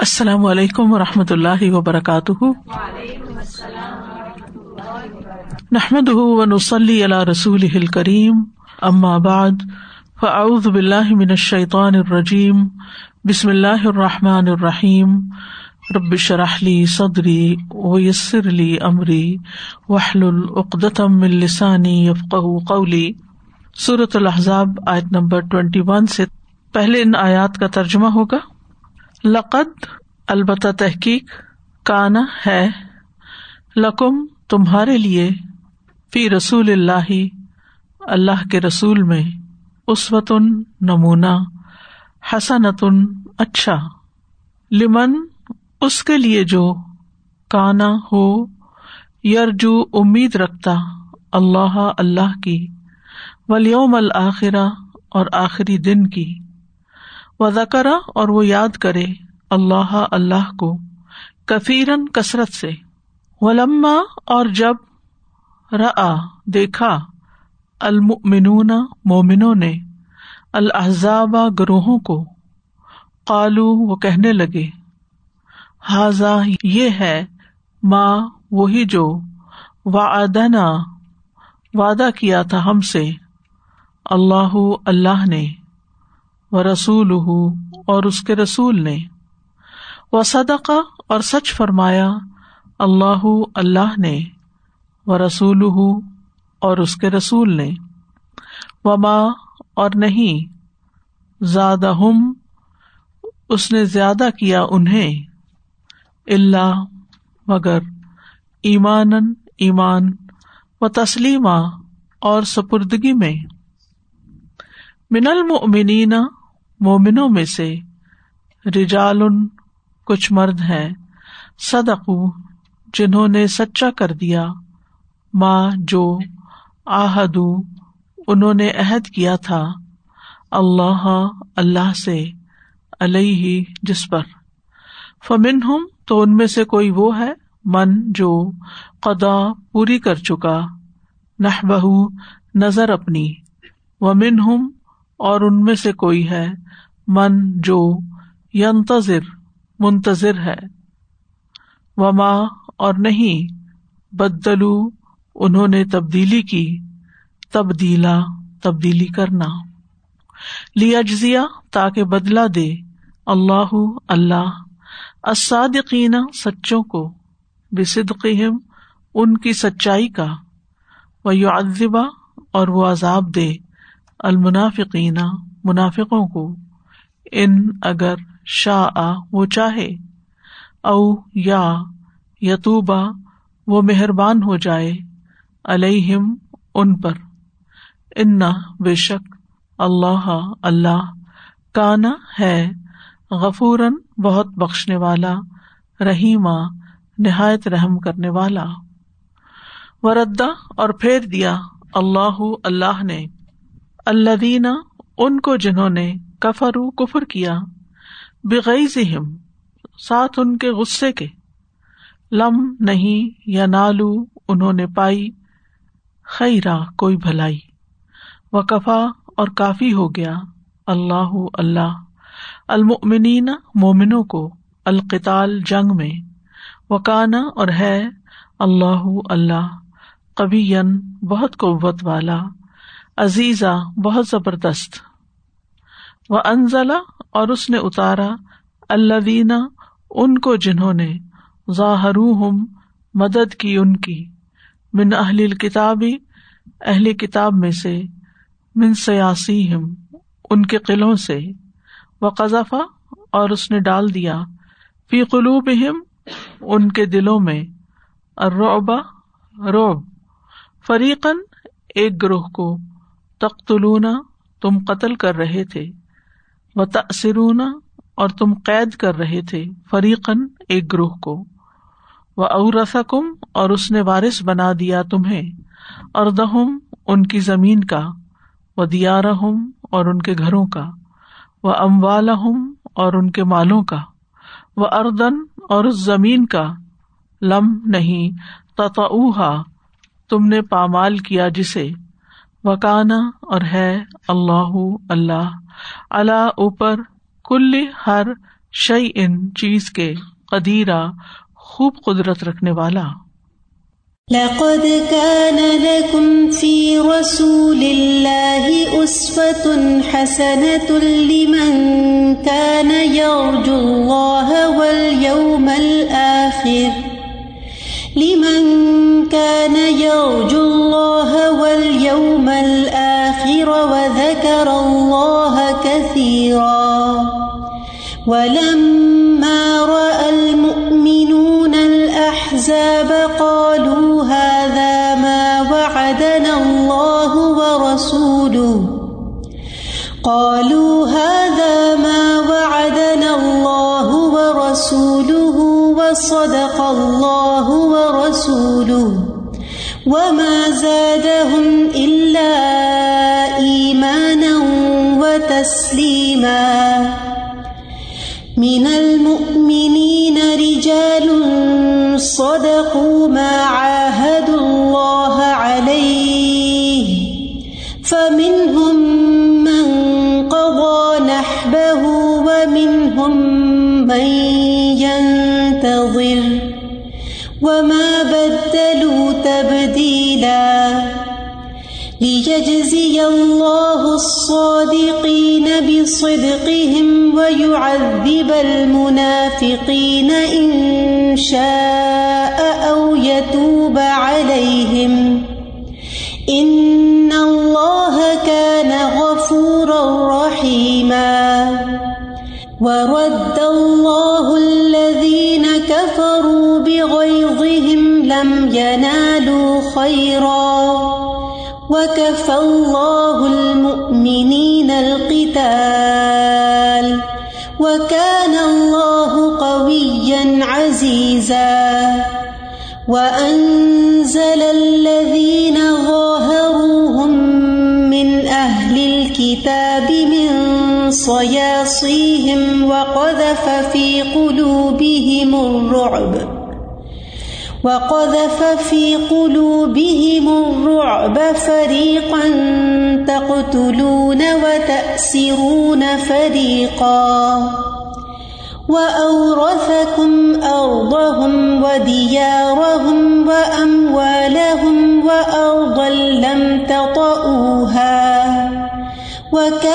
السلام علیکم و رحمۃ اللہ وبرکاتہ۔ نحمد علی رسول کریم ام آباد فعز بلّہ من الشیطان الرجیم، بسم اللہ الرحمٰن الرحیم۔ ربش رحلی صدری ویسر علی عمری وحل العقدم السانی یفق قولی۔ صورت الحضاب آیت نمبر ٹوینٹی ون سے پہلے ان آیات کا ترجمہ ہوگا۔ لقد، البتہ تحقیق کانا ہے لقم تمہارے لیے فی رسول اللہ اللہ کے رسول میں اسوتن نمونہ، حسنتن اچھا لمن اس کے لیے جو کانا ہو، یرجو امید رکھتا اللہ اللہ کی ولیوم الآخرہ اور آخری دن کی۔ و ذکرا اور وہ یاد کرے اللہ اللہ کو کثیرن کثرت سے۔ ولما اور جب ر دیکھا المنون مومنوں نے الحضاب گروہوں کو قالو، وہ کہنے لگے حاضا یہ ہے ماں وہی جو وعدنا، وعدہ کیا تھا ہم سے۔ اللہ اللہ نے و رسول اور اس کے رسول نے۔ وہ صدقہ اور سچ فرمایا، اللہ اللہ نے۔ و رسول اور اس کے رسول نے۔ وما، اور نہیں۔ زیادہ ہم اس نے زیادہ کیا انہیں۔ اللہ مگر ایمان ایمان و تسلیمہ اور سپردگی میں۔ من المؤمنین مومنوں میں سے رجال کچھ مرد ہیں صدقو جنہوں نے سچا کر دیا ماں جو آہدو انہوں نے عہد کیا تھا، اللہ اللہ سے علیہ جس پر۔ فمن ہم تو ان میں سے کوئی وہ ہے، من جو قدا پوری کر چکا نہ بہ نظر اپنی۔ ومن ہم اور ان میں سے کوئی ہے من جو ینتظر، منتظر ہے۔ وما، اور نہیں، بدلو، انہوں نے تبدیلی کی۔ تبدیلا، تبدیلی کرنا۔ لیا تاکہ بدلا دے۔ اللہ اللہ اسادقین سچوں کو۔ بے صدقیم ان کی سچائی کا۔ وہ یو اور وہ عذاب دے۔ المنافقین، منافقوں کو، ان اگر شاہ وہ چاہے، او یا یتوبا وہ مہربان ہو جائے الم ان پر۔ انا بے شک اللہ اللہ کانا ہے غفورن بہت بخشنے والا رحیما نہایت رحم کرنے والا۔ وردا اور پھیر دیا اللہ اللہ نے۔ اللہ ان کو جنہوں نے کفرو کفر کیا بغیر ساتھ ان کے غصے کے۔ لم، نہیں، یا نالو، انہوں نے پائی خیرا کوئی بھلائی۔ و کفا اور کافی ہو گیا۔ اللہ اللہ۔ المنین مومنوں کو القتال جنگ میں۔ وکانا، اور ہے، اللہ اللہ۔ کبھی بہت قوت والا۔ عزیزا بہت زبردست۔ و انزلہ اور اس نے اتارا اللہ دینا ان کو جنہوں نے ظاہر مدد کی ان کی۔ من اہل کتابی اہل کتاب میں سے۔ من سیاسی ان کے قلعوں سے۔ و قذفہ اور اس نے ڈال دیا۔ فی قلوب ان کے دلوں میں۔ روبا روب فریقن ایک گروہ کو۔ تختلونا تم قتل کر رہے تھے۔ و تأثرون اور تم قید کر رہے تھے فریقن ایک گروہ کو۔ وہ اورسکم اور اس نے وارث بنا دیا تمہیں۔ اردہم، ان کی زمین کا۔ وہ دیارہ اور ان کے گھروں کا۔ وہ اموال اور ان کے مالوں کا۔ وہ اردن اور اس زمین کا۔ لم، نہیں تتا تم نے پامال کیا جسے۔ وکانا اور ہے اللہ اللہ اللہ اوپر کل ہر شعی ان چیز کے قدیرہ خوب قدرت رکھنے والا۔ لقد كان لكم في رسول الله أسوة حسنة لمن كان يرجو الله واليوم الآخر، لمن كان يرجو الله ولما رأى المؤمنون الأحزاب قالوا هذا ما وعدنا الله ورسوله. قالوا هذا ما وعدنا الله ورسوله وصدق الله ورسوله. وما زادهم إلا إيمانا وتسليما. من المؤمنين رجال صدقوا ما عاهدوا ليجزي الله الصادقين بصدقهم ويعذب المنافقين إن شاء أو يتوب عليهم إن الله كان غفورا رحيما ورد الله الذين كفروا بغيظهم لم ينالوا خيرا وكفى الله المؤمنين القتال وكان الله قويا عزيزا وأنزل الذين ظاهروهم من أهل الكتاب من صياصيهم وقذف في قلوبهم الرعب وقذف في قلوبهم الرعب فريقا تقتلون وتأسرون فريقا وأورثكم أرضهم وديارهم وأموالهم وأرضا لم تطئوها وكان